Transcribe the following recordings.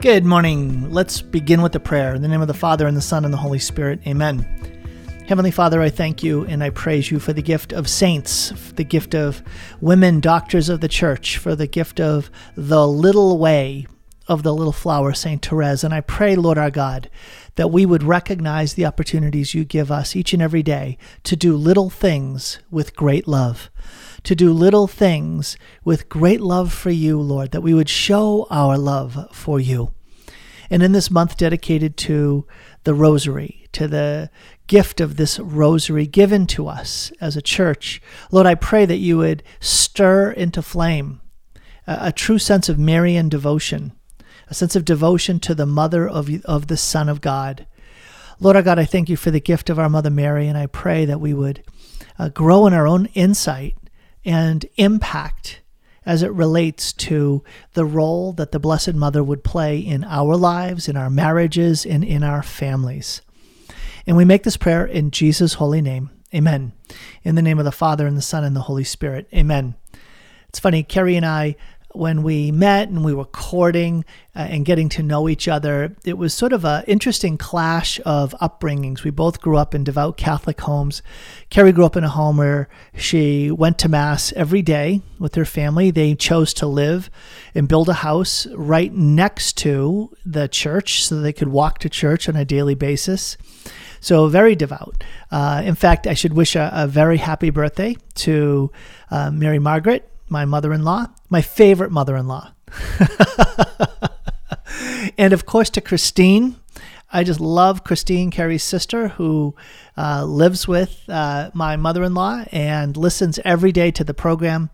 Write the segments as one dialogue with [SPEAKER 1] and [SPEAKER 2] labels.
[SPEAKER 1] Good morning. Let's begin with a prayer. In the name of the Father, and the Son, and the Holy Spirit. Amen. Heavenly Father, I thank you and I praise you for the gift of saints, the gift of women, doctors of the church, for the gift of the little way of the little flower, Saint Therese. And I pray, Lord our God, that we would recognize the opportunities you give us each and every day to do little things with great love to do little things with great love for you, Lord, that we would show our love for you. And in this month dedicated to the rosary, to the gift of this rosary given to us as a church, Lord, I pray that you would stir into flame a, a true sense of Marian devotion, a sense of devotion to the mother of, of the Son of God. Lord our God, I thank you for the gift of our Mother Mary, and I pray that we would uh, grow in our own insight and impact as it relates to the role that the Blessed Mother would play in our lives, in our marriages, and in our families. And we make this prayer in Jesus' holy name. Amen. In the name of the Father, and the Son, and the Holy Spirit. Amen. It's funny, Carrie and I when we met and we were courting uh, and getting to know each other, it was sort of an interesting clash of upbringings. We both grew up in devout Catholic homes. Carrie grew up in a home where she went to Mass every day with her family. They chose to live and build a house right next to the church so they could walk to church on a daily basis. So, very devout. Uh, in fact, I should wish a, a very happy birthday to uh, Mary Margaret my mother in law, my favorite mother in law. and of course, to Christine. I just love Christine, Carrie's sister, who uh, lives with uh, my mother in law and listens every day to the program.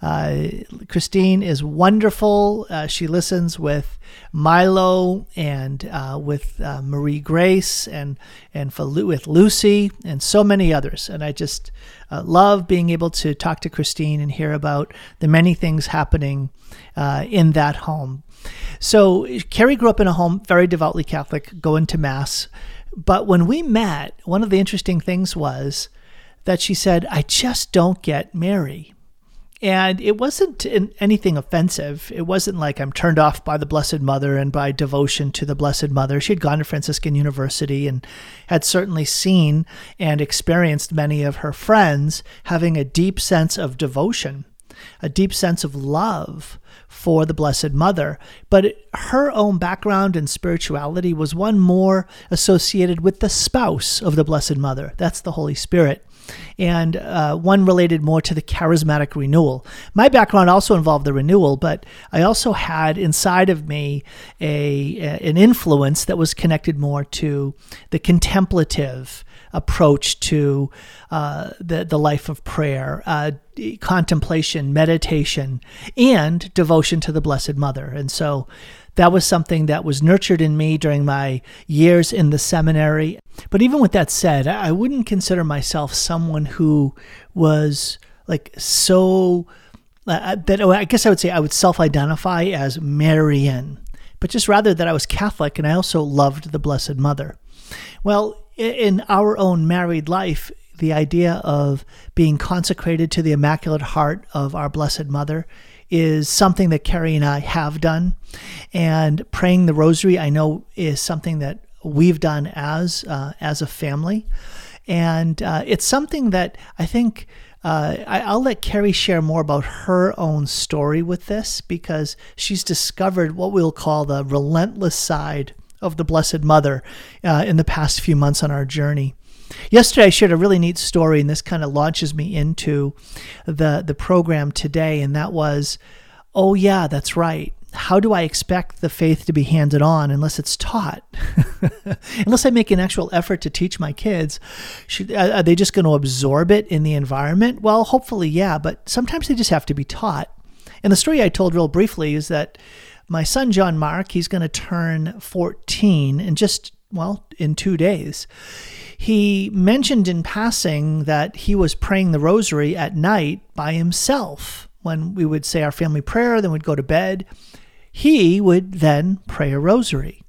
[SPEAKER 1] Uh, Christine is wonderful. Uh, she listens with Milo and uh, with uh, Marie Grace and and for, with Lucy and so many others. And I just uh, love being able to talk to Christine and hear about the many things happening uh, in that home. So Carrie grew up in a home very devoutly Catholic, going to mass. But when we met, one of the interesting things was that she said, "I just don't get Mary." And it wasn't anything offensive. It wasn't like I'm turned off by the Blessed Mother and by devotion to the Blessed Mother. She had gone to Franciscan University and had certainly seen and experienced many of her friends having a deep sense of devotion, a deep sense of love for the Blessed Mother. But her own background and spirituality was one more associated with the spouse of the Blessed Mother. That's the Holy Spirit and uh, one related more to the charismatic renewal. My background also involved the renewal, but I also had inside of me a, a an influence that was connected more to the contemplative approach to uh, the the life of prayer, uh, contemplation, meditation, and devotion to the Blessed Mother. And so that was something that was nurtured in me during my years in the seminary. But even with that said, I wouldn't consider myself someone who was like so uh, uh that oh, I guess I would say I would self-identify as Marian, but just rather that I was Catholic and I also loved the Blessed Mother. Well, in our own married life, the idea of being consecrated to the Immaculate Heart of our Blessed Mother is something that Carrie and I have done. And praying the rosary, I know, is something that we've done as uh, as a family. And uh, it's something that I think uh, I, will let Carrie share more about her own story with this because she's discovered what we'll call the relentless side of the Blessed Mother uh, in the past few months on our journey. Yesterday, I shared a really neat story, and this kind of launches me into the, the program today. And that was, oh, yeah, that's right. How do I expect the faith to be handed on unless it's taught? unless I make an actual effort to teach my kids, should, uh, are they just going to absorb it in the environment? Well, hopefully, yeah, but sometimes they just have to be taught. And the story I told real briefly is that my son John Mark, he's going to turn 14 in just, well, in two days. He mentioned in passing that he was praying the rosary at night by himself. When we would say our family prayer, then we'd go to bed. He would then pray a rosary.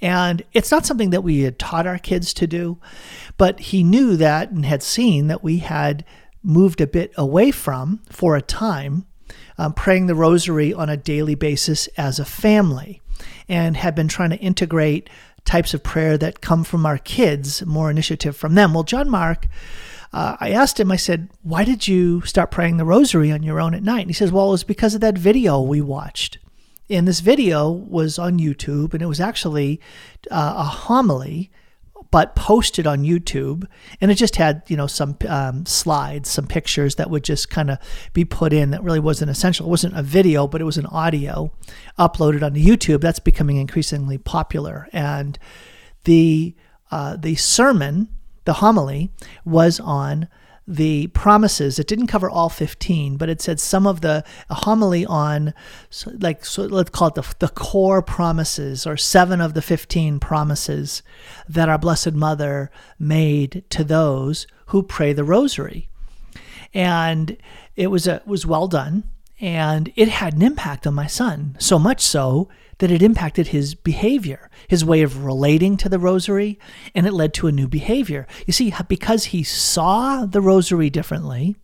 [SPEAKER 1] And it's not something that we had taught our kids to do, but he knew that and had seen that we had moved a bit away from for a time um, praying the rosary on a daily basis as a family. and had been trying to integrate types of prayer that come from our kids, more initiative from them. Well, John Mark, uh, I asked him, I said, why did you start praying the rosary on your own at night? And he says, well, it was because of that video we watched. And this video was on YouTube, and it was actually uh, a homily but posted on YouTube, and it just had you know some um, slides, some pictures that would just kind of be put in. That really wasn't essential. It wasn't a video, but it was an audio uploaded onto YouTube. That's becoming increasingly popular, and the uh, the sermon, the homily, was on the promises. It didn't cover all 15, but it said some of the homily on, like, so let's call it the, the core promises or seven of the 15 promises that our Blessed Mother made to those who pray the rosary. And it was, a, was well done. And it had an impact on my son, so much so that it impacted his behavior, his way of relating to the rosary, and it led to a new behavior. You see, because he saw the rosary differently,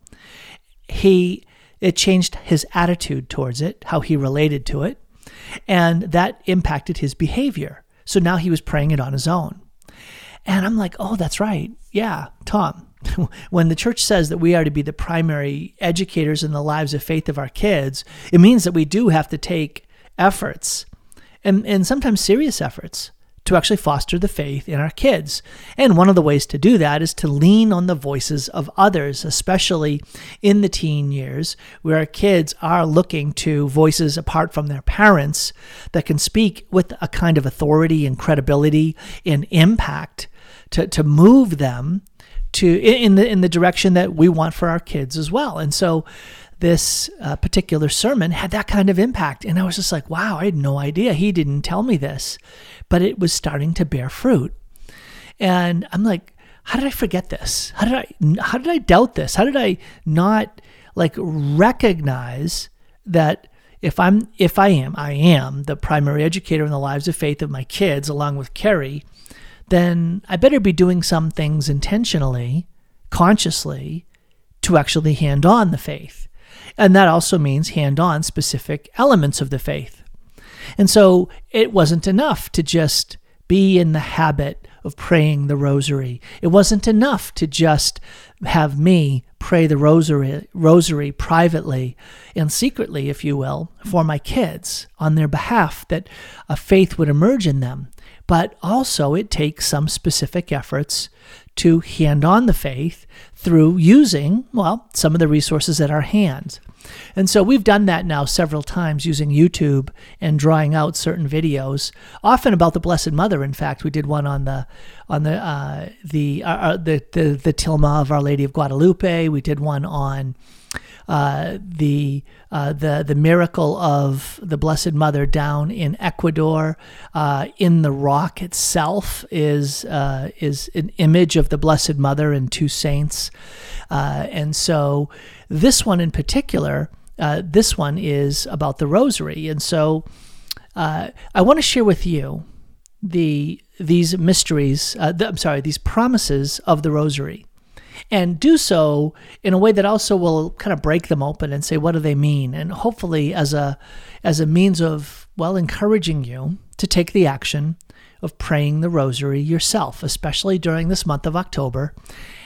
[SPEAKER 1] he it changed his attitude towards it, how he related to it, and that impacted his behavior. So now he was praying it on his own. And I'm like, oh, that's right. Yeah, Tom. when the church says that we are to be the primary educators in the lives of faith of our kids, it means that we do have to take efforts and, and sometimes serious efforts to actually foster the faith in our kids. And one of the ways to do that is to lean on the voices of others, especially in the teen years, where our kids are looking to voices apart from their parents that can speak with a kind of authority and credibility and impact to, to move them to in the in the direction that we want for our kids as well. And so this uh, particular sermon had that kind of impact. And I was just like, wow, I had no idea. He didn't tell me this, but it was starting to bear fruit. And I'm like, how did I forget this? How did I, how did I doubt this? How did I not like recognize that if I'm, if I am, I am the primary educator in the lives of faith of my kids, along with Carrie, then I better be doing some things intentionally, consciously, to actually hand on the faith. And that also means hand on specific elements of the faith. And so it wasn't enough to just be in the habit of praying the rosary. It wasn't enough to just have me pray the rosary, rosary privately and secretly, if you will, for my kids on their behalf, that a faith would emerge in them. But also, it takes some specific efforts to hand on the faith through using, well, some of the resources at our hands. And so we've done that now several times using YouTube and drawing out certain videos, often about the Blessed Mother. In fact, we did one on the on the uh, the, uh, uh the the the Tilma of Our Lady of Guadalupe. We did one on uh, the uh, the the miracle of the Blessed Mother down in Ecuador. Uh, in the rock itself is uh, is an image of the Blessed Mother and two saints, uh, and so this one in particular, this one is about the Rosary, and so I want to share with you the these mysteries. The, I'm sorry, these promises of the Rosary and do so in a way that also will kind of break them open and say what do they mean? And hopefully as a as a means of well encouraging you to take the action of praying the rosary yourself especially during this month of October.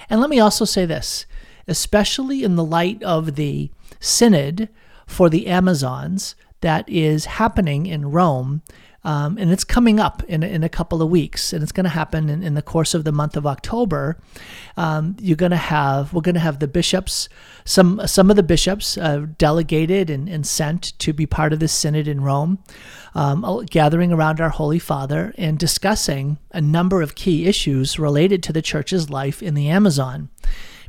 [SPEAKER 1] And let me also say this especially in the light of the synod for the Amazons that is happening in Rome um, and it's coming up in, in a couple of weeks, and it's going to happen in, in, the course of the month of October. Um, you're going to have we're going to have the bishops, some some of the bishops uh, delegated and, and sent to be part of this synod in Rome, um, gathering around our Holy Father and discussing a number of key issues related to the Church's life in the Amazon.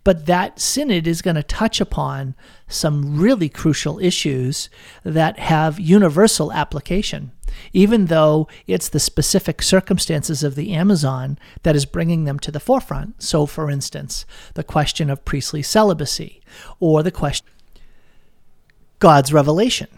[SPEAKER 1] But that synod is going to touch upon some really crucial issues that have universal application even though it's the specific circumstances of the Amazon that is bringing them to the forefront. So, for instance, the question of priestly celibacy or the question God's revelation.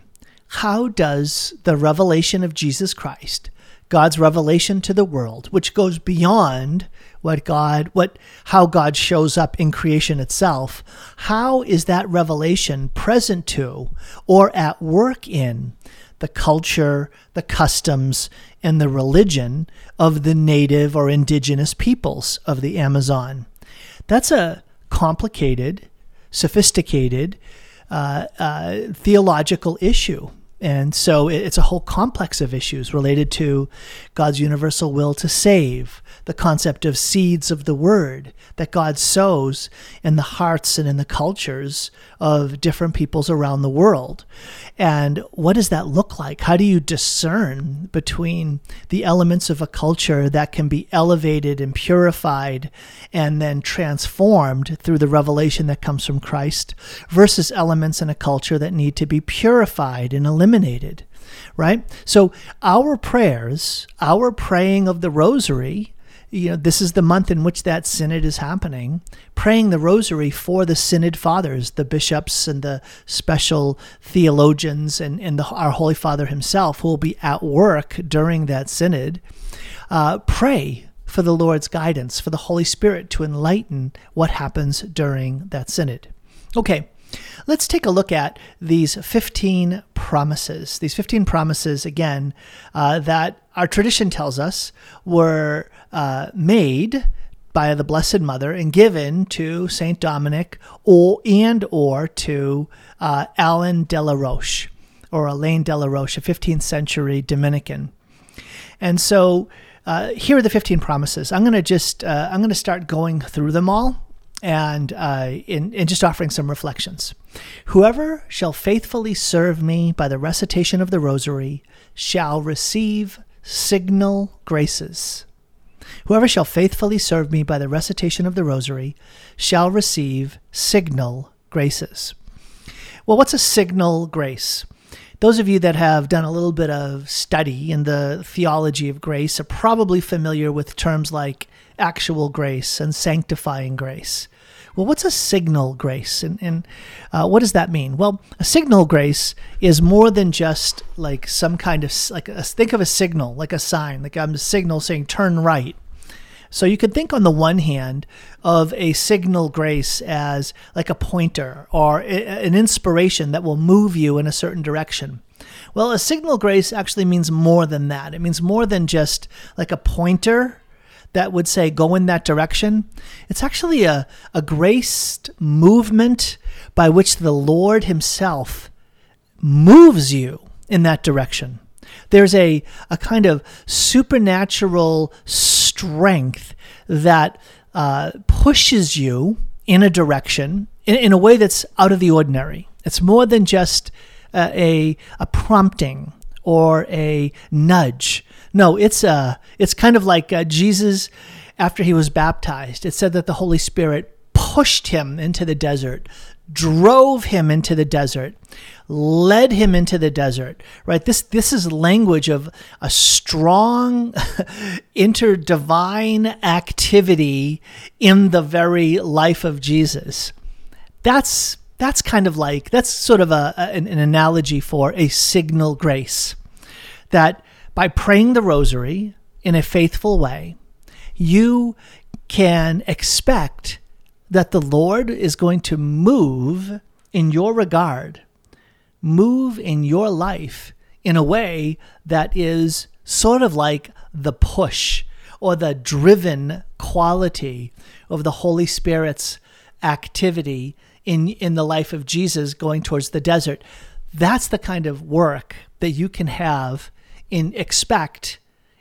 [SPEAKER 1] How does the revelation of Jesus Christ, God's revelation to the world, which goes beyond what God, what, how God shows up in creation itself, how is that revelation present to or at work in the culture, the customs, and the religion of the native or indigenous peoples of the Amazon. That's a complicated, sophisticated, uh, uh, theological issue. And so it's a whole complex of issues related to God's universal will to save, the concept of seeds of the word that God sows in the hearts and in the cultures of different peoples around the world. And what does that look like? How do you discern between the elements of a culture that can be elevated and purified and then transformed through the revelation that comes from Christ versus elements in a culture that need to be purified and eliminated? Right? So, our prayers, our praying of the rosary, you know, this is the month in which that synod is happening, praying the rosary for the synod fathers, the bishops and the special theologians and, and the, our Holy Father himself who will be at work during that synod. Uh, pray for the Lord's guidance, for the Holy Spirit to enlighten what happens during that synod. Okay, Let's take a look at these 15 promises. These 15 promises, again, uh, that our tradition tells us were uh, made by the Blessed Mother and given to Saint Dominic or and or to uh, Alain de la Roche or Alain de la Roche, a 15th century Dominican. And so uh, here are the 15 promises. I'm going to just uh, I'm going to start going through them all and uh, in, in just offering some reflections. Whoever shall faithfully serve me by the recitation of the rosary shall receive signal graces. Whoever shall faithfully serve me by the recitation of the rosary shall receive signal graces. Well, what's a signal grace? Those of you that have done a little bit of study in the theology of grace are probably familiar with terms like actual grace and sanctifying grace. Well, what's a signal grace, and, and uh, what does that mean? Well, a signal grace is more than just like some kind of like a, think of a signal, like a sign, like I'm a signal saying turn right. So you could think on the one hand of a signal grace as like a pointer or an inspiration that will move you in a certain direction. Well, a signal grace actually means more than that. It means more than just like a pointer that would say go in that direction. It's actually a, a graced movement by which the Lord Himself moves you in that direction. There's a, a kind of supernatural strength that uh, pushes you in a direction in, in, a way that's out of the ordinary. It's more than just uh, a, a prompting or a nudge no, it's uh, it's kind of like uh, Jesus after he was baptized. It said that the Holy Spirit pushed him into the desert, drove him into the desert, led him into the desert. Right? This this is language of a strong interdivine activity in the very life of Jesus. That's that's kind of like that's sort of a, an, an analogy for a signal grace that by praying the rosary in a faithful way, you can expect that the Lord is going to move in your regard, move in your life in a way that is sort of like the push or the driven quality of the Holy Spirit's activity in, in the life of Jesus going towards the desert. That's the kind of work that you can have in expect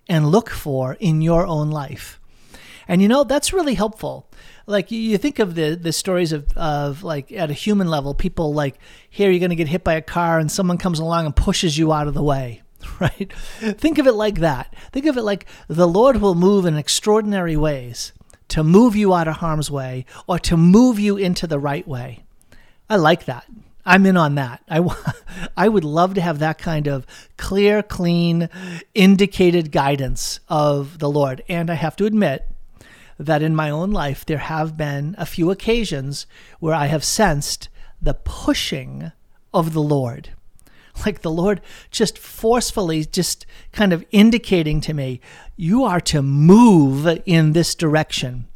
[SPEAKER 1] and look for in your own life. And you know, that's really helpful. Like you think of the the stories of, of like at a human level, people like here you're gonna get hit by a car and someone comes along and pushes you out of the way. Right? Think of it like that. Think of it like the Lord will move in extraordinary ways to move you out of harm's way or to move you into the right way. I like that. I'm in on that. I, I would love to have that kind of clear, clean, indicated guidance of the Lord. And I have to admit that in my own life, there have been a few occasions where I have sensed the pushing of the Lord. Like the Lord just forcefully, just kind of indicating to me, you are to move in this direction.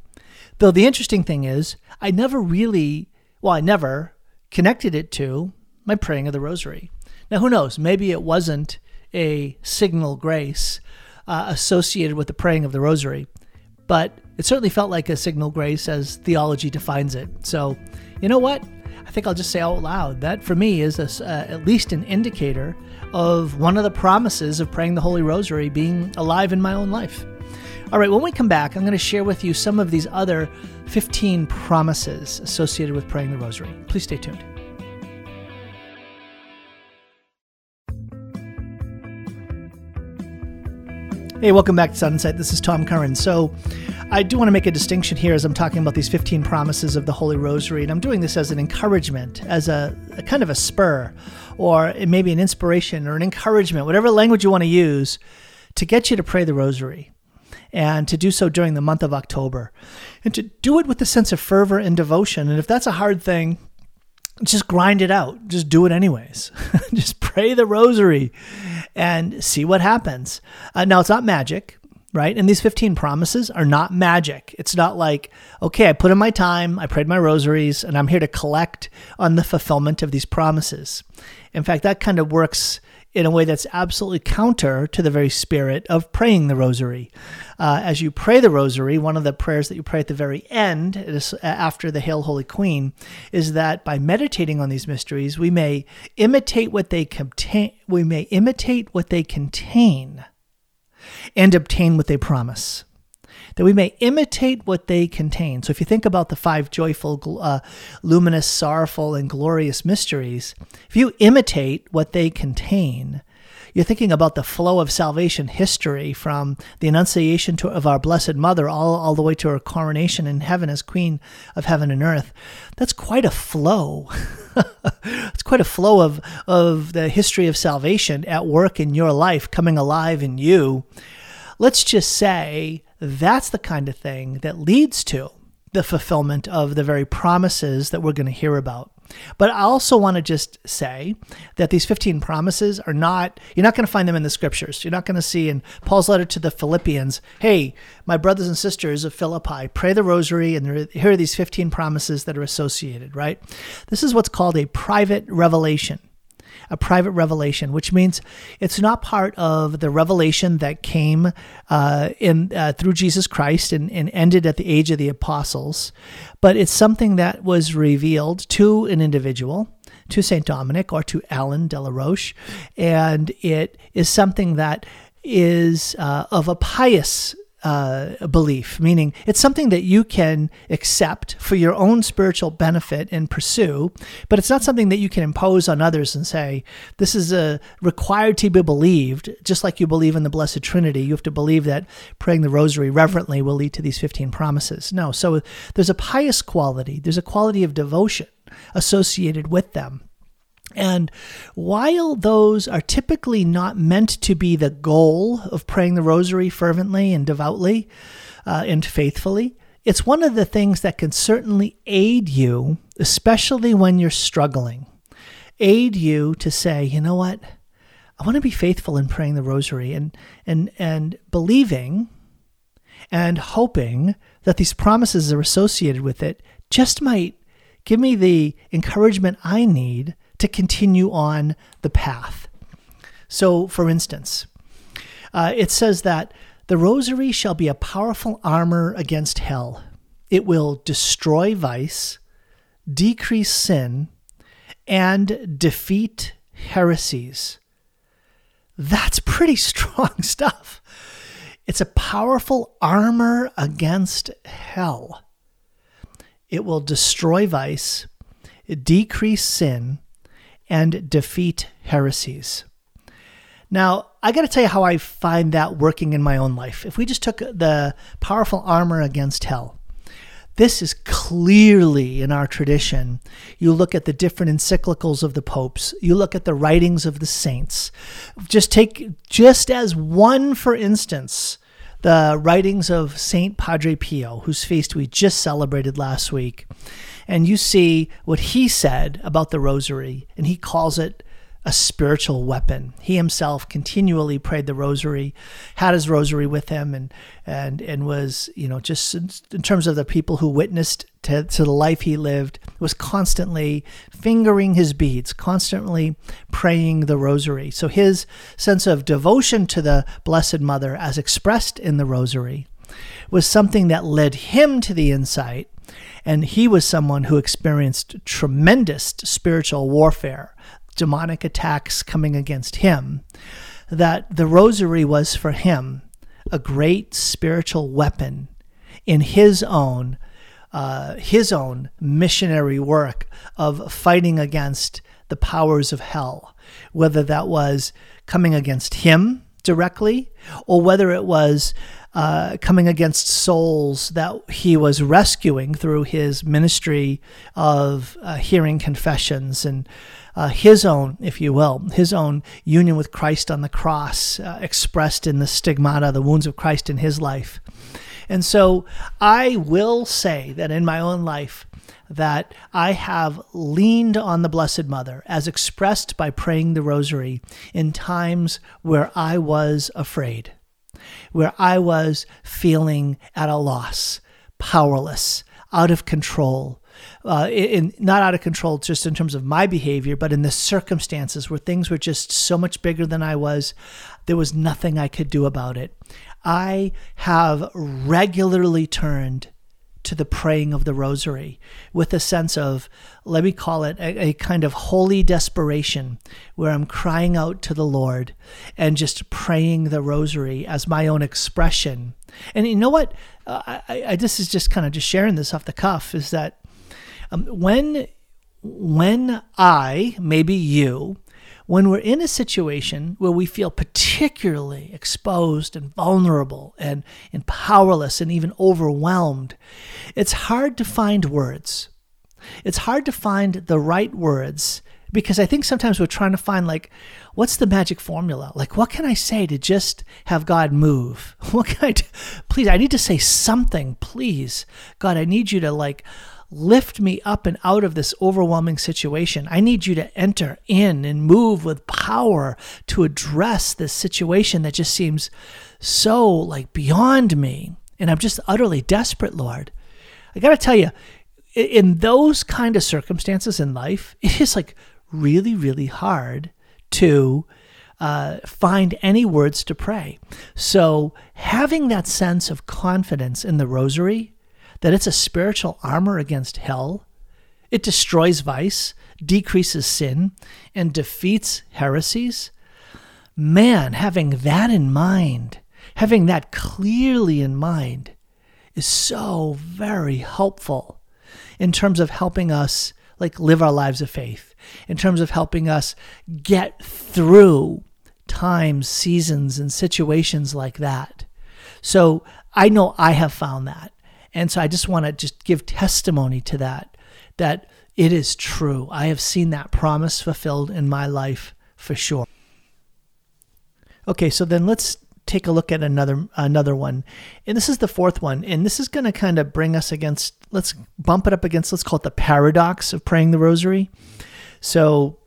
[SPEAKER 1] Though the interesting thing is, I never really, well, I never connected it to my praying of the rosary. Now, who knows? Maybe it wasn't a signal grace uh, associated with the praying of the rosary, but it certainly felt like a signal grace as theology defines it. So, you know what? I think I'll just say out loud that for me is a, uh, at least an indicator of one of the promises of praying the Holy Rosary being alive in my own life. All right, when we come back, I'm going to share with you some of these other 15 promises associated with praying the Rosary. Please stay tuned. Hey, welcome back to Insight. This is Tom Curran. So, I do want to make a distinction here as I'm talking about these 15 promises of the Holy Rosary, and I'm doing this as an encouragement, as a, a kind of a spur, or maybe an inspiration or an encouragement, whatever language you want to use, to get you to pray the Rosary and to do so during the month of October, and to do it with a sense of fervor and devotion. And if that's a hard thing, just grind it out. Just do it anyways. just pray the rosary and see what happens. Uh, now, it's not magic, right? And these 15 promises are not magic. It's not like, okay, I put in my time, I prayed my rosaries, and I'm here to collect on the fulfillment of these promises. In fact, that kind of works in a way that's absolutely counter to the very spirit of praying the rosary. Uh, as you pray the rosary, one of the prayers that you pray at the very end, after the Hail Holy Queen, is that by meditating on these mysteries, we may imitate what they contain. We may imitate what they contain, and obtain what they promise that we may imitate what they contain. So if you think about the five joyful, uh, luminous, sorrowful, and glorious mysteries, if you imitate what they contain, you're thinking about the flow of salvation history from the Annunciation to, of our Blessed Mother all, all the way to her coronation in heaven as Queen of heaven and earth. That's quite a flow. it's quite a flow of, of the history of salvation at work in your life, coming alive in you. Let's just say that's the kind of thing that leads to the fulfillment of the very promises that we're going to hear about. But I also want to just say that these 15 promises are not, you're not going to find them in the scriptures. You're not going to see in Paul's letter to the Philippians, hey, my brothers and sisters of Philippi, pray the rosary, and here are these 15 promises that are associated, right? This is what's called a private revelation a private revelation, which means it's not part of the revelation that came uh, in uh, through Jesus Christ and, and ended at the age of the apostles, but it's something that was revealed to an individual to St. Dominic or to Alan de la Roche. And it is something that is uh, of a pious uh, belief, meaning it's something that you can accept for your own spiritual benefit and pursue, but it's not something that you can impose on others and say, this is a required to be believed, just like you believe in the Blessed Trinity. You have to believe that praying the rosary reverently will lead to these 15 promises. No, so there's a pious quality, there's a quality of devotion associated with them. And while those are typically not meant to be the goal of praying the rosary fervently and devoutly uh, and faithfully, it's one of the things that can certainly aid you, especially when you're struggling. Aid you to say, you know what? I want to be faithful in praying the rosary and and and believing and hoping that these promises are associated with it just might give me the encouragement I need to continue on the path. So, for instance, uh, it says that the rosary shall be a powerful armor against hell. It will destroy vice, decrease sin, and defeat heresies. That's pretty strong stuff. It's a powerful armor against hell. It will destroy vice, decrease sin, and defeat heresies. Now, I got to tell you how I find that working in my own life. If we just took the powerful armor against hell, this is clearly in our tradition. You look at the different encyclicals of the popes, you look at the writings of the saints. Just take, just as one, for instance, the writings of Saint Padre Pio, whose feast we just celebrated last week and you see what he said about the rosary, and he calls it a spiritual weapon. He himself continually prayed the rosary, had his rosary with him, and and and was you know just in terms of the people who witnessed to, to the life he lived, was constantly fingering his beads, constantly praying the rosary. So his sense of devotion to the Blessed Mother, as expressed in the rosary, was something that led him to the insight and he was someone who experienced tremendous spiritual warfare demonic attacks coming against him, that the rosary was for him a great spiritual weapon in his own uh, his own missionary work of fighting against the powers of hell, whether that was coming against him directly or whether it was uh, coming against souls that he was rescuing through his ministry of uh, hearing confessions and uh, his own, if you will, his own union with Christ on the cross, uh, expressed in the stigmata, the wounds of Christ in his life. And so I will say that in my own life, that I have leaned on the Blessed Mother as expressed by praying the Rosary in times where I was afraid, where I was feeling at a loss, powerless, out of control, uh, in not out of control just in terms of my behavior, but in the circumstances where things were just so much bigger than I was, there was nothing I could do about it. I have regularly turned to the praying of the rosary with a sense of, let me call it a, a, kind of holy desperation, where I'm crying out to the Lord and just praying the rosary as my own expression. And you know what? Uh, I, I, this is just kind of just sharing this off the cuff is that um, when when I, maybe you, when we're in a situation where we feel particularly exposed and vulnerable and, and powerless and even overwhelmed, it's hard to find words. It's hard to find the right words because I think sometimes we're trying to find like, what's the magic formula? Like, what can I say to just have God move? What can I do? Please, I need to say something, please. God, I need you to like lift me up and out of this overwhelming situation. I need you to enter in and move with power to address this situation that just seems so like beyond me. And I'm just utterly desperate, Lord. I got to tell you, in those kind of circumstances in life, it is like really, really hard to uh, find any words to pray. So, having that sense of confidence in the rosary that it's a spiritual armor against hell. It destroys vice, decreases sin, and defeats heresies. Man, having that in mind, having that clearly in mind, is so very helpful in terms of helping us like live our lives of faith, in terms of helping us get through times, seasons, and situations like that. So I know I have found that. And so I just want to just give testimony to that, that it is true. I have seen that promise fulfilled in my life for sure. Okay, so then let's take a look at another another one. And this is the fourth one. And this is going to kind of bring us against let's bump it up against let's call it the paradox of praying the rosary. So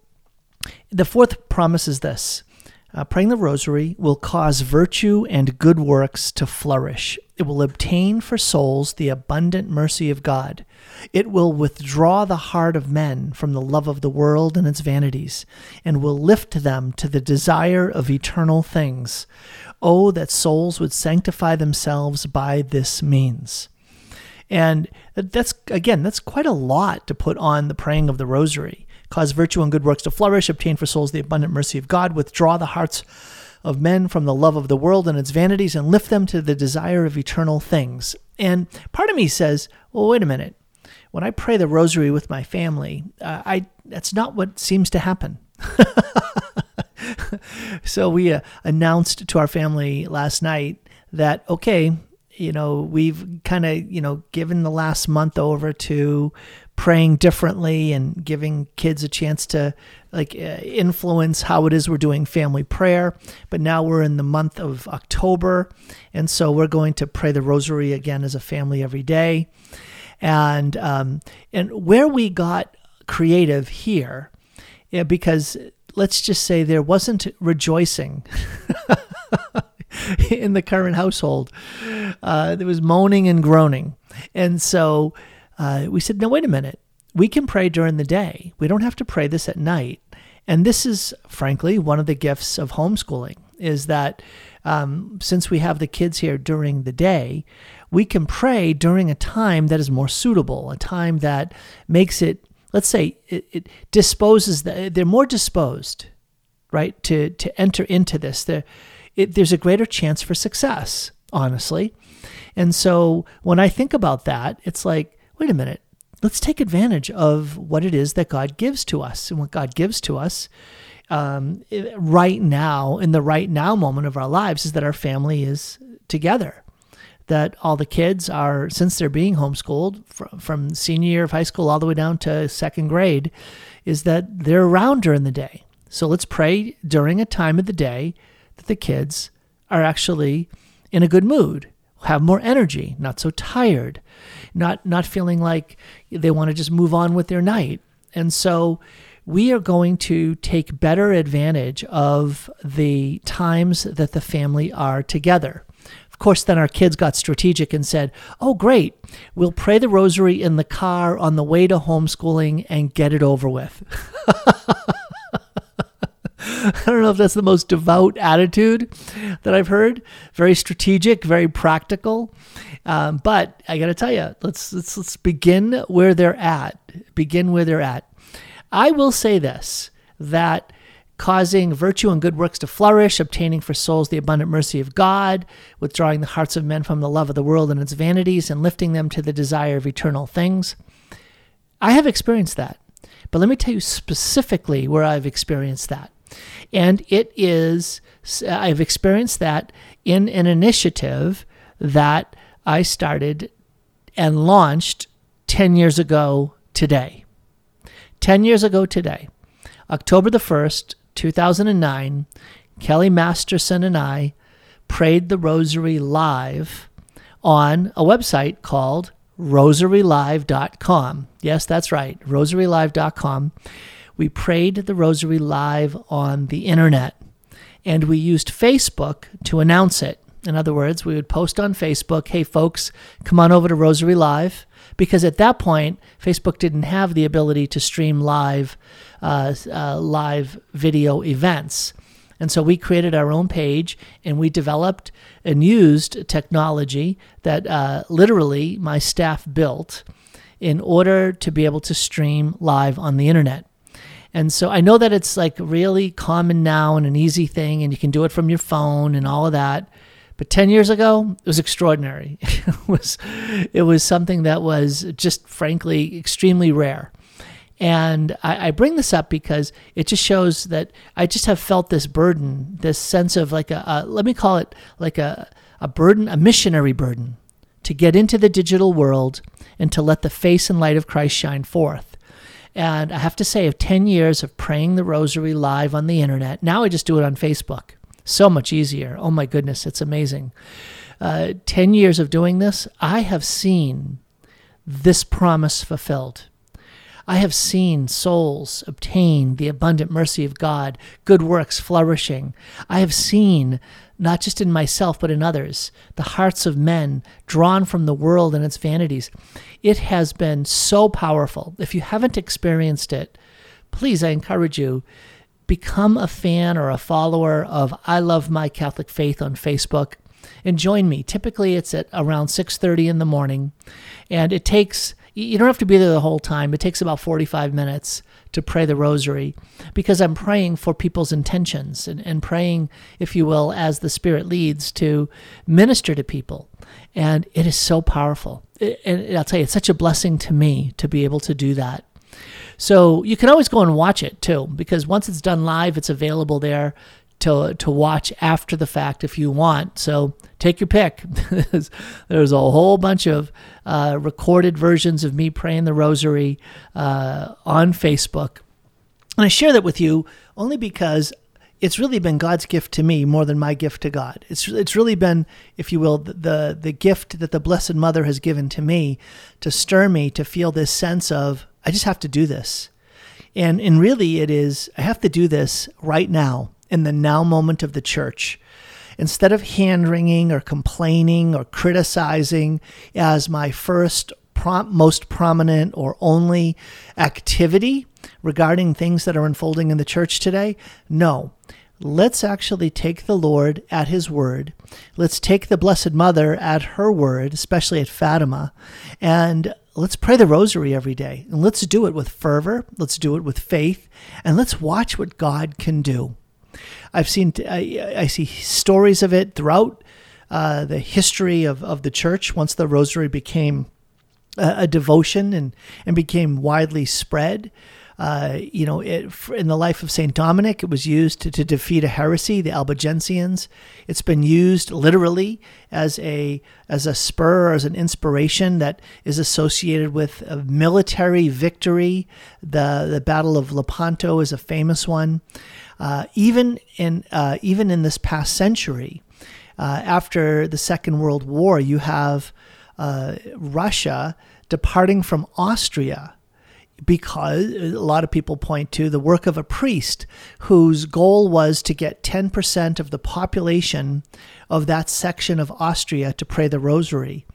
[SPEAKER 1] the fourth promise is this. Uh, praying the rosary will cause virtue and good works to flourish. It will obtain for souls the abundant mercy of God. It will withdraw the heart of men from the love of the world and its vanities, and will lift them to the desire of eternal things. Oh, that souls would sanctify themselves by this means. And that's, again, that's quite a lot to put on the praying of the rosary cause virtue and good works to flourish, obtain for souls the abundant mercy of God, withdraw the hearts of men from the love of the world and its vanities, and lift them to the desire of eternal things. And part of me says, well, wait a minute. When I pray the rosary with my family, uh, I that's not what seems to happen. so we uh, announced to our family last night that okay, you know, we've kind of, you know, given the last month over to praying differently and giving kids a chance to like uh, influence how it is we're doing family prayer. But now we're in the month of October, and so we're going to pray the rosary again as a family every day. And um, and where we got creative here, yeah, because let's just say there wasn't rejoicing in the Curran household. Uh, there was moaning and groaning. And so uh, we said, no, wait a minute. We can pray during the day. We don't have to pray this at night. And this is, frankly, one of the gifts of homeschooling is that um, since we have the kids here during the day, we can pray during a time that is more suitable, a time that makes it, let's say, it, it disposes, the, they're more disposed, right, to, to enter into this. It, there's a greater chance for success, honestly. And so when I think about that, it's like, wait a minute, let's take advantage of what it is that God gives to us. And what God gives to us um, right now, in the right now moment of our lives, is that our family is together. That all the kids are, since they're being homeschooled from, from senior year of high school all the way down to second grade, is that they're around during the day. So let's pray during a time of the day that the kids are actually in a good mood, have more energy, not so tired, not not feeling like they want to just move on with their night. And so we are going to take better advantage of the times that the family are together. Of course, then our kids got strategic and said, Oh, great, we'll pray the rosary in the car on the way to homeschooling and get it over with. I don't know if that's the most devout attitude that I've heard. Very strategic, very practical. Um, but I got to tell you, let's, let's let's begin where they're at. Begin where they're at. I will say this that causing virtue and good works to flourish, obtaining for souls the abundant mercy of God, withdrawing the hearts of men from the love of the world and its vanities, and lifting them to the desire of eternal things. I have experienced that. But let me tell you specifically where I've experienced that. And it is, I've experienced that in an initiative that I started and launched 10 years ago today. 10 years ago today, October the 1st, 2009, Kelly Masterson and I prayed the Rosary live on a website called rosarylive.com. Yes, that's right, rosarylive.com. We prayed the Rosary live on the internet and we used Facebook to announce it. In other words, we would post on Facebook, hey, folks, come on over to Rosary Live because at that point Facebook didn't have the ability to stream live uh, uh, live video events. And so we created our own page and we developed and used technology that uh, literally my staff built in order to be able to stream live on the internet. And so I know that it's like really common now and an easy thing, and you can do it from your phone and all of that. But 10 years ago, it was extraordinary. it was it was something that was just frankly extremely rare. And I, I, bring this up because it just shows that I just have felt this burden, this sense of like a, a let me call it like a, a burden, a missionary burden to get into the digital world and to let the face and light of Christ shine forth. And I have to say, of 10 years of praying the rosary live on the internet, now I just do it on Facebook. So much easier. Oh my goodness, it's amazing. Uh, 10 years of doing this, I have seen this promise fulfilled. I have seen souls obtain the abundant mercy of God, good works flourishing. I have seen, not just in myself, but in others, the hearts of men drawn from the world and its vanities. It has been so powerful. If you haven't experienced it, please, I encourage you, become a fan or a follower of I Love My Catholic Faith on Facebook and join me. Typically it's at around 6:30 in the morning and it takes you don't have to be there the whole time. It takes about 45 minutes to pray the rosary because I'm praying for people's intentions and, and praying, if you will, as the Spirit leads to minister to people. And it is so powerful. And I'll tell you, it's such a blessing to me to be able to do that. So you can always go and watch it too, because once it's done live, it's available there to to watch after the fact if you want. So take your pick. There's a whole bunch of uh, recorded versions of me praying the Rosary uh, on Facebook, and I share that with you only because it's really been God's gift to me more than my gift to God. It's it's really been, if you will, the, the the gift that the Blessed Mother has given to me to stir me to feel this sense of I just have to do this. And, and really, it is, I have to do this right now in the now moment of the church. Instead of hand wringing or complaining or criticizing as my first, prom- most prominent, or only activity regarding things that are unfolding in the church today, no let's actually take the Lord at his word. Let's take the Blessed Mother at her word, especially at Fatima, and let's pray the rosary every day. And let's do it with fervor, let's do it with faith, and let's watch what God can do. I've seen, I, I see stories of it throughout uh, the history of, of the church once the rosary became a, a devotion and, and became widely spread. Uh, you know, it, in the life of Saint Dominic, it was used to, to, defeat a heresy, the Albigensians. It's been used literally as a as a spur as an inspiration that is associated with a military victory. The the Battle of Lepanto is a famous one. Uh, even in uh, even in this past century, uh, after the Second World War, you have uh, Russia departing from Austria because a lot of people point to the work of a priest whose goal was to get 10% of the population of that section of Austria to pray the rosary.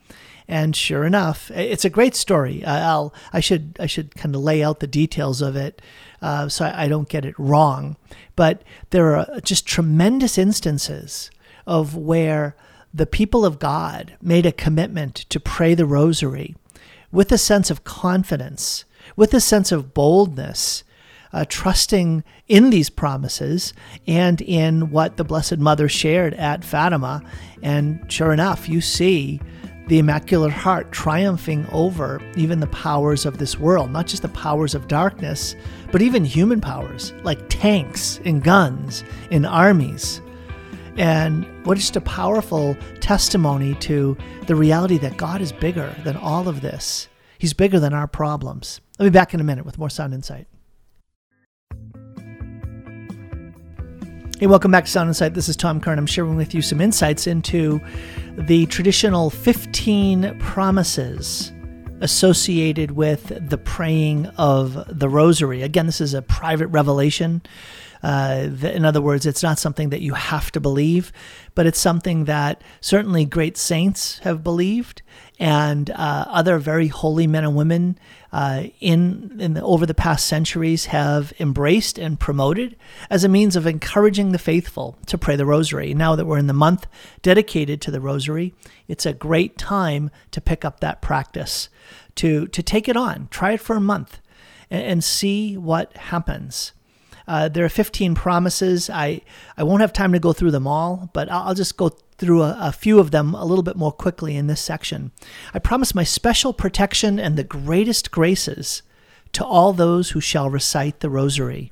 [SPEAKER 1] And sure enough, it's a great story. I'll I should I should kind of lay out the details of it uh, so I don't get it wrong. But there are just tremendous instances of where the people of God made a commitment to pray the rosary with a sense of confidence with a sense of boldness, uh, trusting in these promises and in what the Blessed Mother shared at Fatima. And sure enough, you see the Immaculate Heart triumphing over even the powers of this world, not just the powers of darkness, but even human powers like tanks and guns and armies. And what is just a powerful testimony to the reality that God is bigger than all of this. He's bigger than our problems. I'll be back in a minute with more Sound Insight. Hey, welcome back to Sound Insight. This is Tom Curran. I'm sharing with you some insights into the traditional 15 promises associated with the praying of the rosary. Again, this is a private revelation. Uh, in other words, it's not something that you have to believe, but it's something that certainly great saints have believed and uh, other very holy men and women uh, in, in the, over the past centuries have embraced and promoted as a means of encouraging the faithful to pray the rosary. Now that we're in the month dedicated to the rosary, it's a great time to pick up that practice, to, to take it on, try it for a month, and, and see what happens. Uh, there are 15 promises. I, I won't have time to go through them all, but I'll, just go through a, a, few of them a little bit more quickly in this section. I promise my special protection and the greatest graces to all those who shall recite the rosary.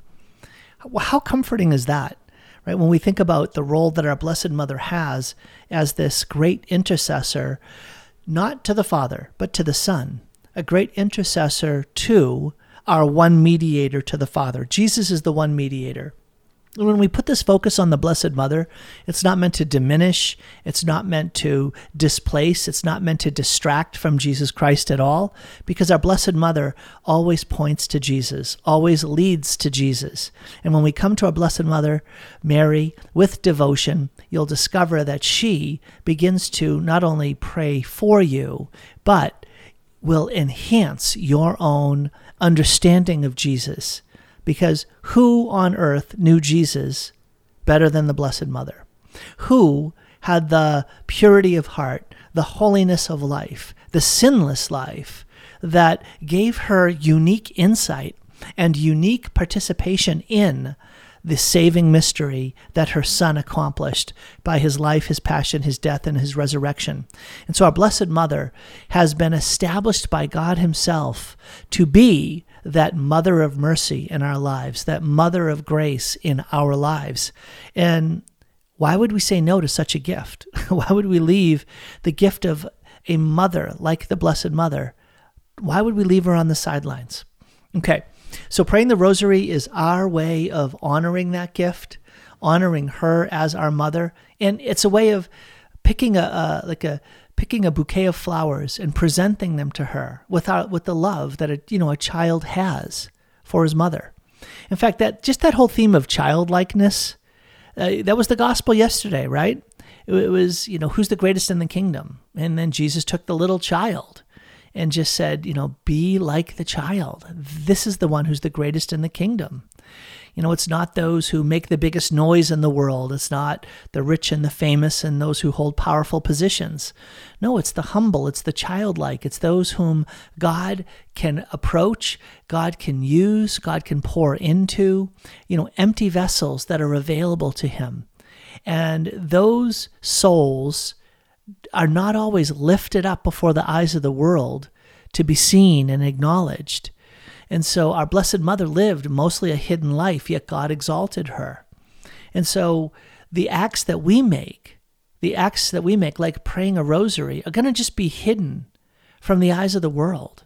[SPEAKER 1] How comforting is that? Right? When we think about the role that our Blessed Mother has as this great intercessor, not to the Father, but to the Son, a great intercessor to our one mediator to the Father. Jesus is the one mediator. When we put this focus on the Blessed Mother, it's not meant to diminish, it's not meant to displace, it's not meant to distract from Jesus Christ at all, because our Blessed Mother always points to Jesus, always leads to Jesus. And when we come to our Blessed Mother, Mary, with devotion, you'll discover that she begins to not only pray for you, but will enhance your own understanding of Jesus. Because who on earth knew Jesus better than the Blessed Mother? Who had the purity of heart, the holiness of life, the sinless life that gave her unique insight and unique participation in the saving mystery that her son accomplished by his life, his passion, his death, and his resurrection. And so our Blessed Mother has been established by God Himself to be that mother of mercy in our lives, that mother of grace in our lives. And why would we say no to such a gift? why would we leave the gift of a mother like the Blessed Mother? Why would we leave her on the sidelines? Okay. So praying the rosary is our way of honoring that gift, honoring her as our mother, and it's a way of picking a, like a picking a bouquet of flowers and presenting them to her with our, with the love that a, you know a child has for his mother. In fact, that just that whole theme of childlikeness, uh, that was the gospel yesterday, right? It, it was, you know, who's the greatest in the kingdom? And then Jesus took the little child and just said, you know, be like the child. This is the one who's the greatest in the kingdom. You know, it's not those who make the biggest noise in the world. It's not the rich and the famous and those who hold powerful positions. No, it's the humble, it's the childlike, it's those whom God can approach, God can use, God can pour into, you know, empty vessels that are available to Him. And those souls are not always lifted up before the eyes of the world to be seen and acknowledged. And so our Blessed Mother lived mostly a hidden life, yet God exalted her. And so the acts that we make, the acts that we make, like praying a rosary, are going to just be hidden from the eyes of the world.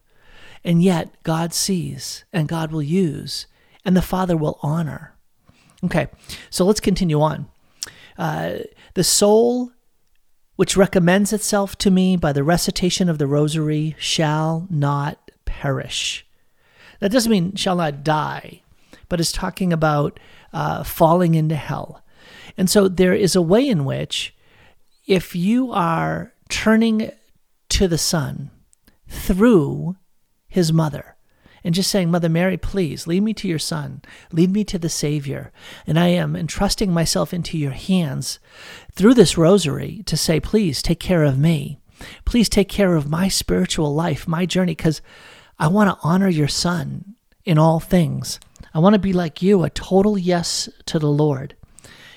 [SPEAKER 1] And yet God sees and God will use and the Father will honor. Okay, so let's continue on. Uh, the soul which recommends itself to me by the recitation of the rosary shall not perish. That doesn't mean shall not die, but it's talking about uh, falling into hell. And so there is a way in which, if you are turning to the Son through his mother, and just saying, Mother Mary, please lead me to your Son, lead me to the Savior. And I am entrusting myself into your hands through this rosary to say, please take care of me. Please take care of my spiritual life, my journey, because I want to honor your Son in all things. I want to be like you, a total yes to the Lord.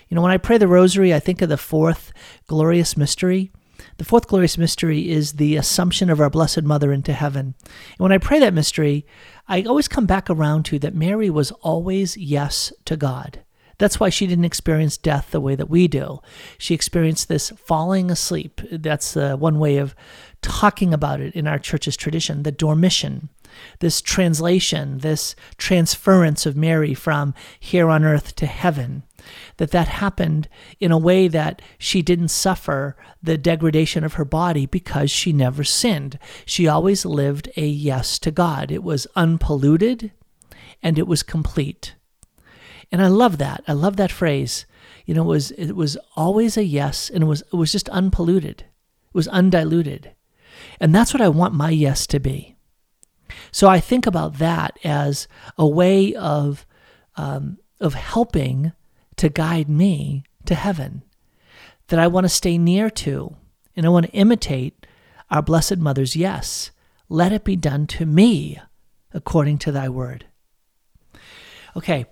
[SPEAKER 1] You know, when I pray the rosary, I think of the fourth glorious mystery. The fourth glorious mystery is the assumption of our Blessed Mother into heaven. And when I pray that mystery, I always come back around to that Mary was always yes to God. That's why she didn't experience death the way that we do. She experienced this falling asleep. That's uh, one way of talking about it in our church's tradition, the dormition, this translation, this transference of Mary from here on earth to heaven that that happened in a way that she didn't suffer the degradation of her body because she never sinned. She always lived a yes to God. It was unpolluted and it was complete. And I love that. I love that phrase. You know, it was it was always a yes and it was it was just unpolluted. It was undiluted. And that's what I want my yes to be. So I think about that as a way of um, of helping to guide me to heaven, that I want to stay near to, and I want to imitate our Blessed Mother's yes. Let it be done to me according to thy word. Okay,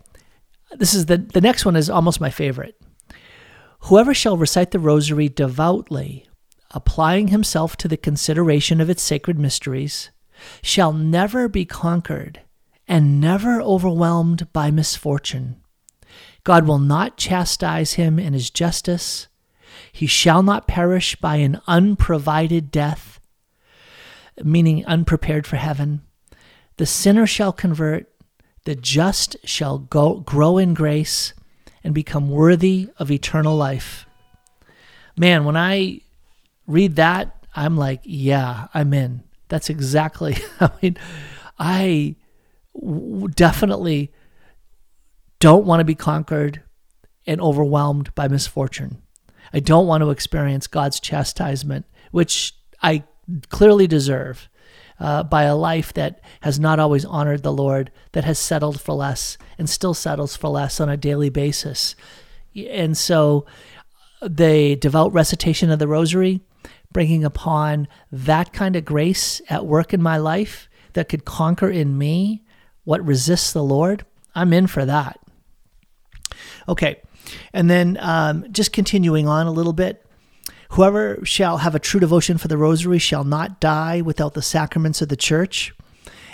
[SPEAKER 1] this is the, the next one is almost my favorite. Whoever shall recite the rosary devoutly, applying himself to the consideration of its sacred mysteries, shall never be conquered and never overwhelmed by misfortune. God will not chastise him in his justice. He shall not perish by an unprovided death, meaning unprepared for heaven. The sinner shall convert, the just shall go, grow in grace and become worthy of eternal life. Man, when I read that, I'm like, yeah, I'm in. That's exactly, I mean, I definitely don't want to be conquered and overwhelmed by misfortune. I don't want to experience God's chastisement, which I clearly deserve, uh, by a life that has not always honored the Lord, that has settled for less and still settles for less on a daily basis. And so the devout recitation of the rosary, bringing upon that kind of grace at work in my life that could conquer in me what resists the Lord, I'm in for that. Okay. And then um, just continuing on a little bit. Whoever shall have a true devotion for the rosary shall not die without the sacraments of the church.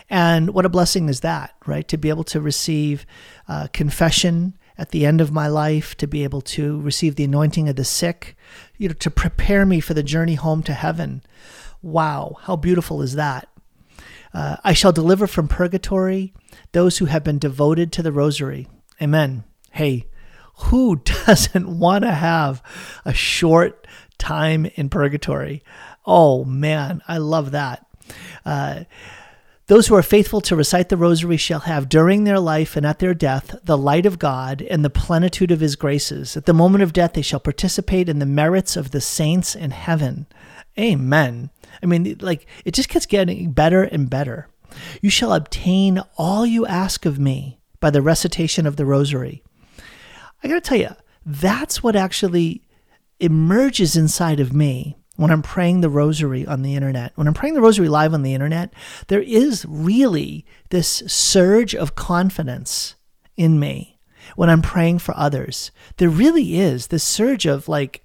[SPEAKER 1] And what a blessing is that, right? To be able to receive uh, confession at the end of my life, to be able to receive the anointing of the sick, you know, to prepare me for the journey home to heaven. Wow, how beautiful is that? Uh, I shall deliver from purgatory those who have been devoted to the rosary. Amen. Hey, who doesn't want to have a short time in purgatory? Oh man, I love that. Uh, Those who are faithful to recite the rosary shall have during their life and at their death the light of God and the plenitude of his graces. At the moment of death, they shall participate in the merits of the saints in heaven. Amen. I mean, like, it just gets getting better and better. You shall obtain all you ask of me by the recitation of the rosary. I got to tell you, that's what actually emerges inside of me when I'm praying the rosary on the internet. When I'm praying the rosary live on the internet, there is really this surge of confidence in me when I'm praying for others. There really is this surge of like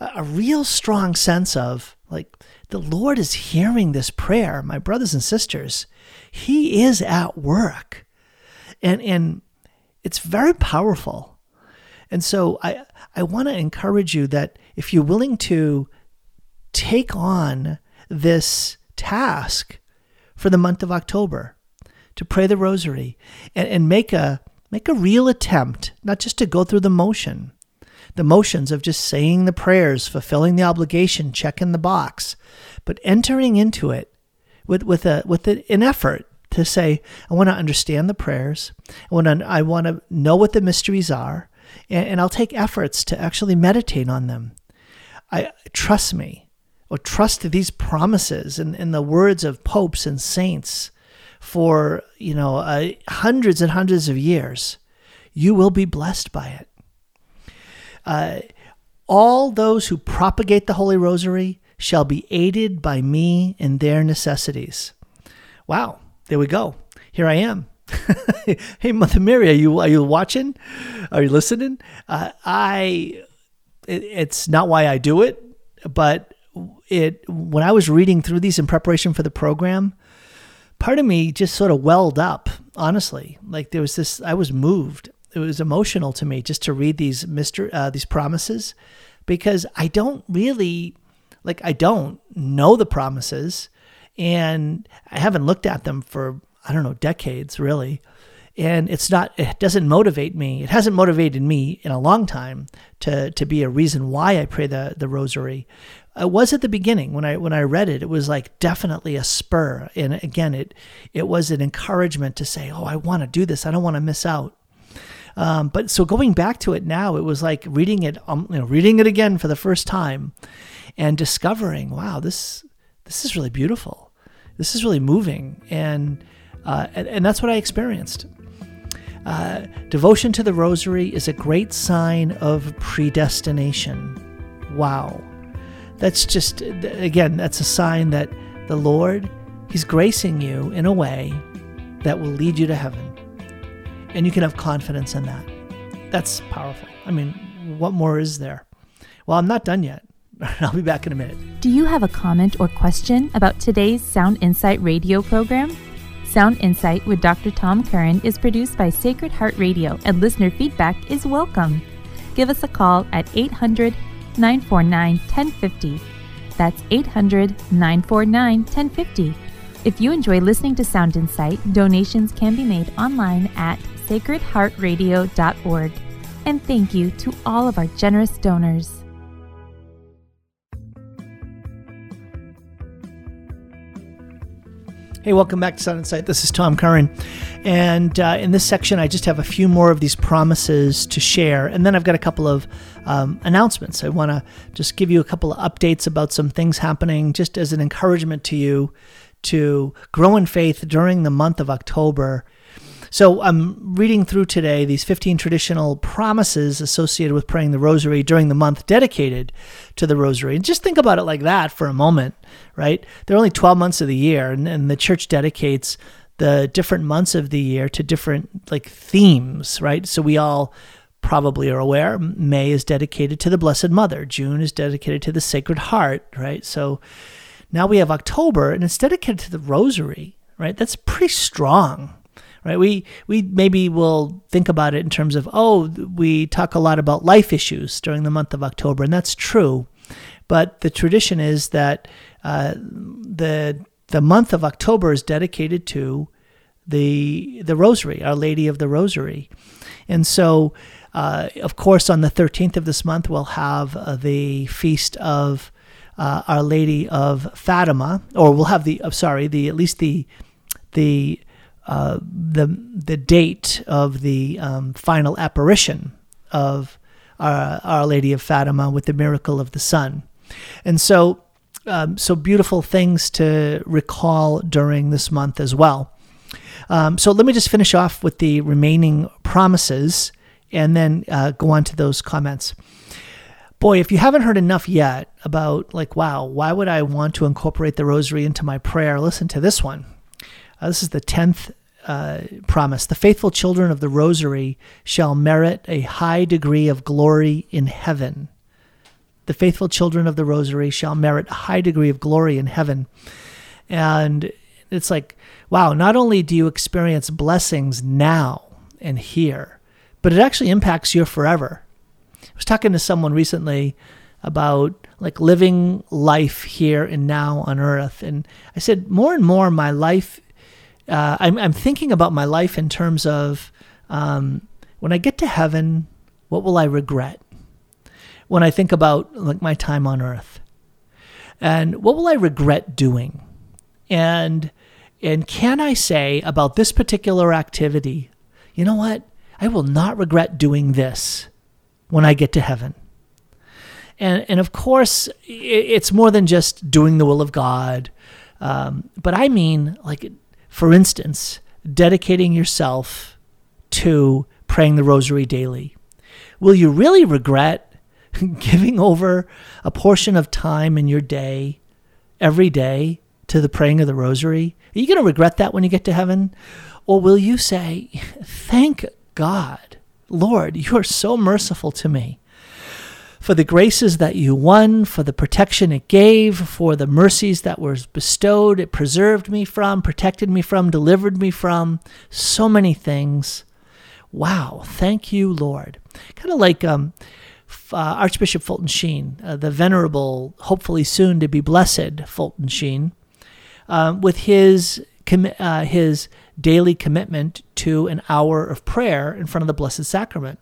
[SPEAKER 1] a real strong sense of like the Lord is hearing this prayer, my brothers and sisters. He is at work. And and it's very powerful. And so I I want to encourage you that if you're willing to take on this task for the month of October to pray the rosary and, and make a make a real attempt, not just to go through the motion, the motions of just saying the prayers, fulfilling the obligation, checking the box, but entering into it with, with a with an effort to say, I want to understand the prayers. I want to I want to know what the mysteries are, and, and I'll take efforts to actually meditate on them. I trust me or trust these promises and, and the words of popes and saints for you know uh, hundreds and hundreds of years, you will be blessed by it. Uh, all those who propagate the Holy Rosary shall be aided by me in their necessities. Wow, there we go. Here I am. hey, Mother Mary, are you are you watching? Are you listening? Uh, I, it, it's not why I do it, but it when I was reading through these in preparation for the program, part of me just sort of welled up. Honestly, like there was this, I was moved. It was emotional to me just to read these Mister uh, these promises, because I don't really, like I don't know the promises, and I haven't looked at them for I don't know decades really and it's not it doesn't motivate me it hasn't motivated me in a long time to to be a reason why i pray the the rosary it was at the beginning when I when I read it. It was like definitely a spur, and again, it it was an encouragement to say, "Oh, I want to do this. I don't want to miss out." Um, but so going back to it now, it was like reading it, um, you know, reading it again for the first time, and discovering, wow, this this is really beautiful. This is really moving, and uh, and, and that's what I experienced. Uh, devotion to the Rosary is a great sign of predestination. Wow that's just, again, that's a sign that the Lord, He's gracing you in a way that will lead you to heaven. And you can have confidence in that. That's powerful. I mean, what more is there? Well, I'm not done yet. I'll be back in a minute.
[SPEAKER 2] Do you have a comment or question about today's Sound Insight radio program? Sound Insight with Dr. Tom Curran is produced by Sacred Heart Radio, and listener feedback is welcome. Give us a call at 800 949 1050. That's 800 949 1050. If you enjoy listening to Sound Insight, donations can be made online at sacredheartradio.org. And thank you to all of our generous donors.
[SPEAKER 1] Hey, welcome back to Sound Insight. This is Tom Curran. And uh, in this section, I just have a few more of these promises to share. And then I've got a couple of um, announcements. I want to just give you a couple of updates about some things happening, just as an encouragement to you to grow in faith during the month of October so I'm reading through today these 15 traditional promises associated with praying the rosary during the month dedicated to the rosary. And just think about it like that for a moment, right? There are only 12 months of the year, and, and the church dedicates the different months of the year to different like themes, right? So we all probably are aware May is dedicated to the Blessed Mother, June is dedicated to the Sacred Heart, right? So now we have October and it's dedicated to the Rosary, right? That's pretty strong, right? We we maybe will think about it in terms of oh, we talk a lot about life issues during the month of October, and that's true. But the tradition is that uh, the the month of October is dedicated to the the Rosary, Our Lady of the Rosary, and so. Uh, of course, on the 13th of this month, we'll have uh, the feast of uh, Our Lady of Fatima, or we'll have the, uh, sorry, the at least the the uh, the the date of the um, final apparition of our, Our Lady of Fatima with the miracle of the sun, and so um, so beautiful things to recall during this month as well. Um, so let me just finish off with the remaining promises and then uh, go on to those comments. Boy, if you haven't heard enough yet about, like, wow, why would I want to incorporate the rosary into my prayer? Listen to this one. Uh, this is the 10th uh, promise. The faithful children of the rosary shall merit a high degree of glory in heaven. The faithful children of the rosary shall merit a high degree of glory in heaven. And it's like, wow, not only do you experience blessings now and here, but it actually impacts you forever. I was talking to someone recently about like living life here and now on earth. And I said, more and more, my life, uh, I'm, I'm thinking about my life in terms of um, when I get to heaven, what will I regret? When I think about like my time on earth, and what will I regret doing? And and can I say about this particular activity, you know what? I will not regret doing this when I get to heaven. And, and of course, it's more than just doing the will of God. Um, but I mean, like, for instance, dedicating yourself to praying the rosary daily. Will you really regret giving over a portion of time in your day, every day, to the praying of the rosary? Are you going to regret that when you get to heaven? Or will you say, Thank God. Lord, you are so merciful to me. For the graces that you won, for the protection it gave, for the mercies that were bestowed, it preserved me from, protected me from, delivered me from, so many things. Wow, thank you, Lord. Kind of like um, uh, Archbishop Fulton Sheen, uh, the venerable, hopefully soon to be blessed Fulton Sheen, uh, with his uh, his daily commitment to an hour of prayer in front of the Blessed Sacrament.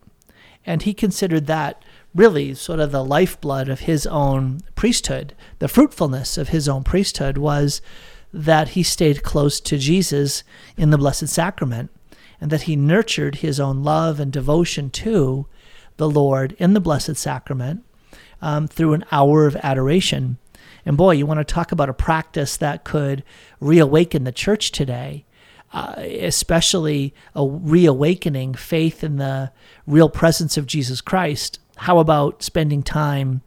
[SPEAKER 1] And he considered that really sort of the lifeblood of his own priesthood. The fruitfulness of his own priesthood was that he stayed close to Jesus in the Blessed Sacrament and that he nurtured his own love and devotion to the Lord in the Blessed Sacrament um, through an hour of adoration. And boy, you want to talk about a practice that could reawaken the church today uh, especially a reawakening faith in the real presence of Jesus Christ, how about spending time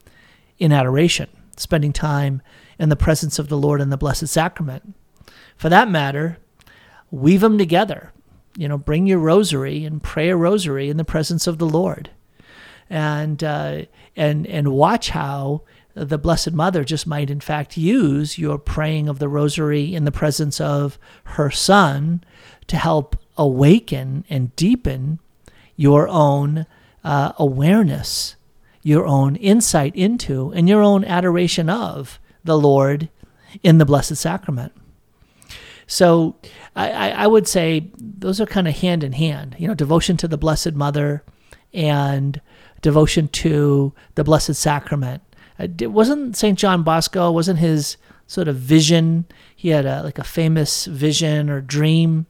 [SPEAKER 1] in adoration, spending time in the presence of the Lord in the Blessed Sacrament? For that matter, weave them together. You know, bring your rosary and pray a rosary in the presence of the Lord, and uh, and and watch how the Blessed Mother just might, in fact, use your praying of the Rosary in the presence of her Son to help awaken and deepen your own uh, awareness, your own insight into, and your own adoration of the Lord in the Blessed Sacrament. So I, I would say those are kind of hand in hand, you know, devotion to the Blessed Mother and devotion to the Blessed Sacrament it wasn't St. John Bosco, wasn't his sort of vision. He had a, like a famous vision or dream,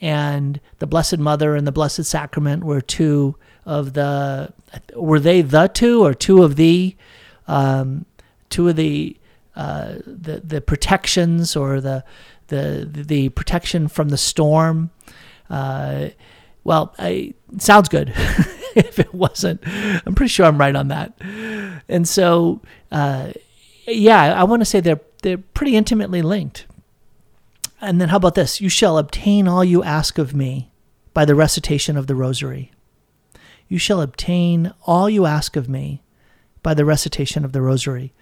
[SPEAKER 1] and the Blessed Mother and the Blessed Sacrament were two of the, were they the two or two of the, um, two of the, uh, the the protections or the the the protection from the storm. Uh, well, I, sounds good. if it wasn't. I'm pretty sure I'm right on that. And so, uh, yeah, I want to say they're they're pretty intimately linked. And then how about this? You shall obtain all you ask of me by the recitation of the rosary. You shall obtain all you ask of me by the recitation of the rosary.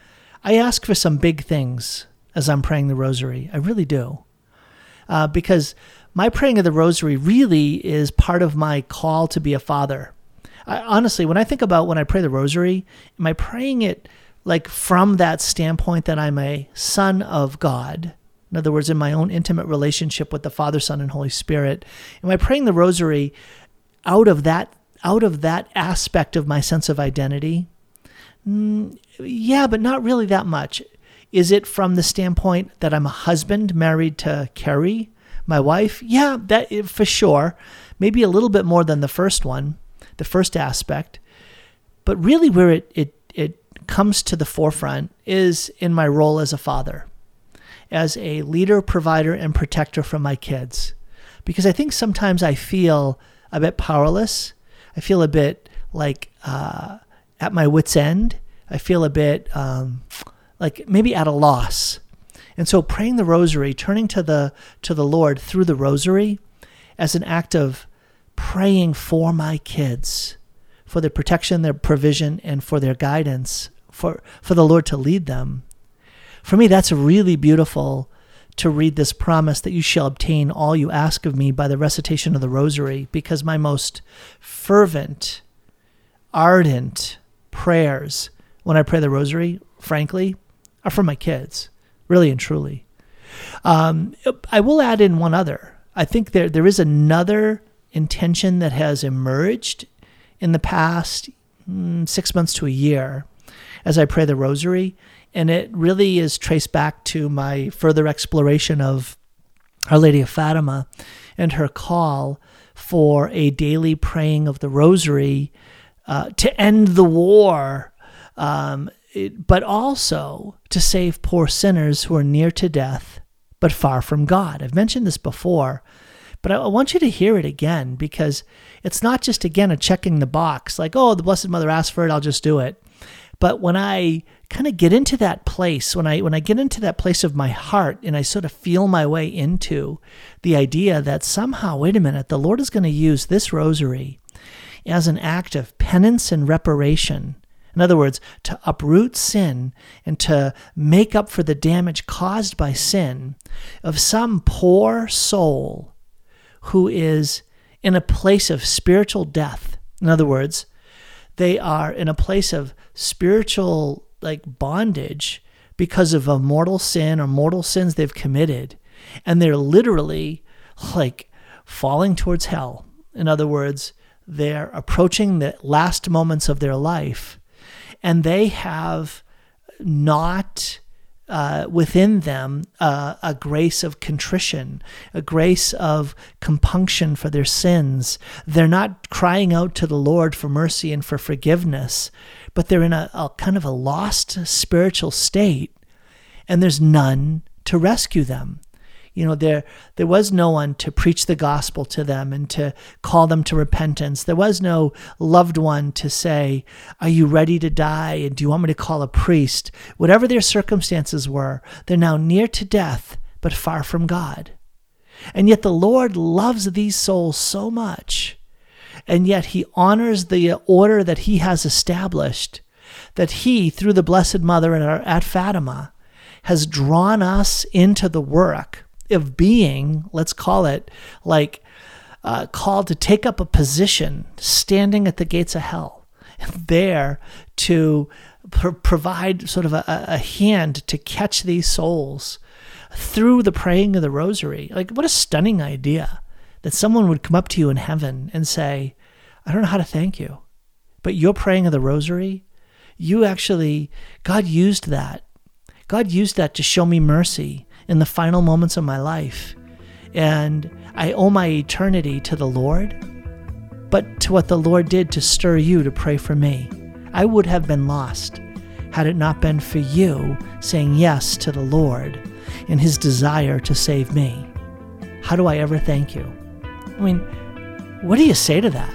[SPEAKER 1] I ask for some big things as I'm praying the rosary. I really do. Uh, because my praying of the rosary really is part of my call to be a father. I, honestly, when I think about when I pray the rosary, am I praying it like from that standpoint that I'm a son of God? In other words, in my own intimate relationship with the Father, Son, and Holy Spirit, am I praying the rosary out of that out of that aspect of my sense of identity? Mm, yeah, but not really that much. Is it from the standpoint that I'm a husband married to Carrie, My wife, yeah, that for sure. Maybe a little bit more than the first one, the first aspect. But really, where it, it, it comes to the forefront is in my role as a father, as a leader, provider, and protector for my kids. Because I think sometimes I feel a bit powerless. I feel a bit like uh, at my wits' end. I feel a bit um, like maybe at a loss. And so praying the rosary, turning to the to the Lord through the rosary as an act of praying for my kids, for their protection, their provision, and for their guidance, for, for the Lord to lead them. For me, that's really beautiful to read this promise that you shall obtain all you ask of me by the recitation of the rosary, because my most fervent, ardent prayers when I pray the rosary, frankly, are for my kids, really and truly. Um, I will add in one other. I think there there is another intention that has emerged in the past mm, six months to a year as I pray the rosary, and it really is traced back to my further exploration of Our Lady of Fatima and her call for a daily praying of the rosary uh, to end the war, um, it, but also to save poor sinners who are near to death but far from God. I've mentioned this before, but I, I want you to hear it again because it's not just, again, a checking the box like, oh, the Blessed Mother asked for it, I'll just do it. But when I kind of get into that place, when I when I get into that place of my heart and I sort of feel my way into the idea that somehow, wait a minute, the Lord is going to use this rosary as an act of penance and reparation. In other words, to uproot sin and to make up for the damage caused by sin of some poor soul who is in a place of spiritual death. In other words, they are in a place of spiritual like bondage because of a mortal sin or mortal sins they've committed. And they're literally like falling towards hell. In other words they're approaching the last moments of their life. And they have not uh, within them uh, a grace of contrition, a grace of compunction for their sins. They're not crying out to the Lord for mercy and for forgiveness, but they're in a, a kind of a lost spiritual state, and there's none to rescue them. You know, there there was no one to preach the gospel to them and to call them to repentance. There was no loved one to say, "Are you ready to die? And do you want me to call a priest?" Whatever their circumstances were, they're now near to death, but far from God. And yet the Lord loves these souls so much, and yet He honors the order that He has established. That He, through the Blessed Mother and Our at Fatima, has drawn us into the work of being, let's call it, like uh, called to take up a position standing at the gates of hell, there to pr- provide sort of a, a hand to catch these souls through the praying of the rosary. Like, what a stunning idea that someone would come up to you in heaven and say, I don't know how to thank you, but your praying of the rosary, you actually, God used that. God used that to show me mercy in the final moments of my life. And I owe my eternity to the Lord, but to what the Lord did to stir you to pray for me. I would have been lost had it not been for you saying yes to the Lord and his desire to save me. How do I ever thank you? I mean, what do you say to that?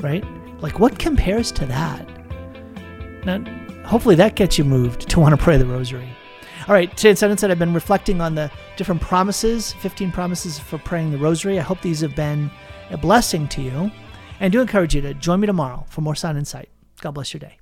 [SPEAKER 1] Right? Like, what compares to that? Now, hopefully that gets you moved to want to pray the rosary. All right, today in Sound Insight, I've been reflecting on the different promises, 15 promises for praying the rosary. I hope these have been a blessing to you. And I do encourage you to join me tomorrow for more Sound Insight. God bless your day.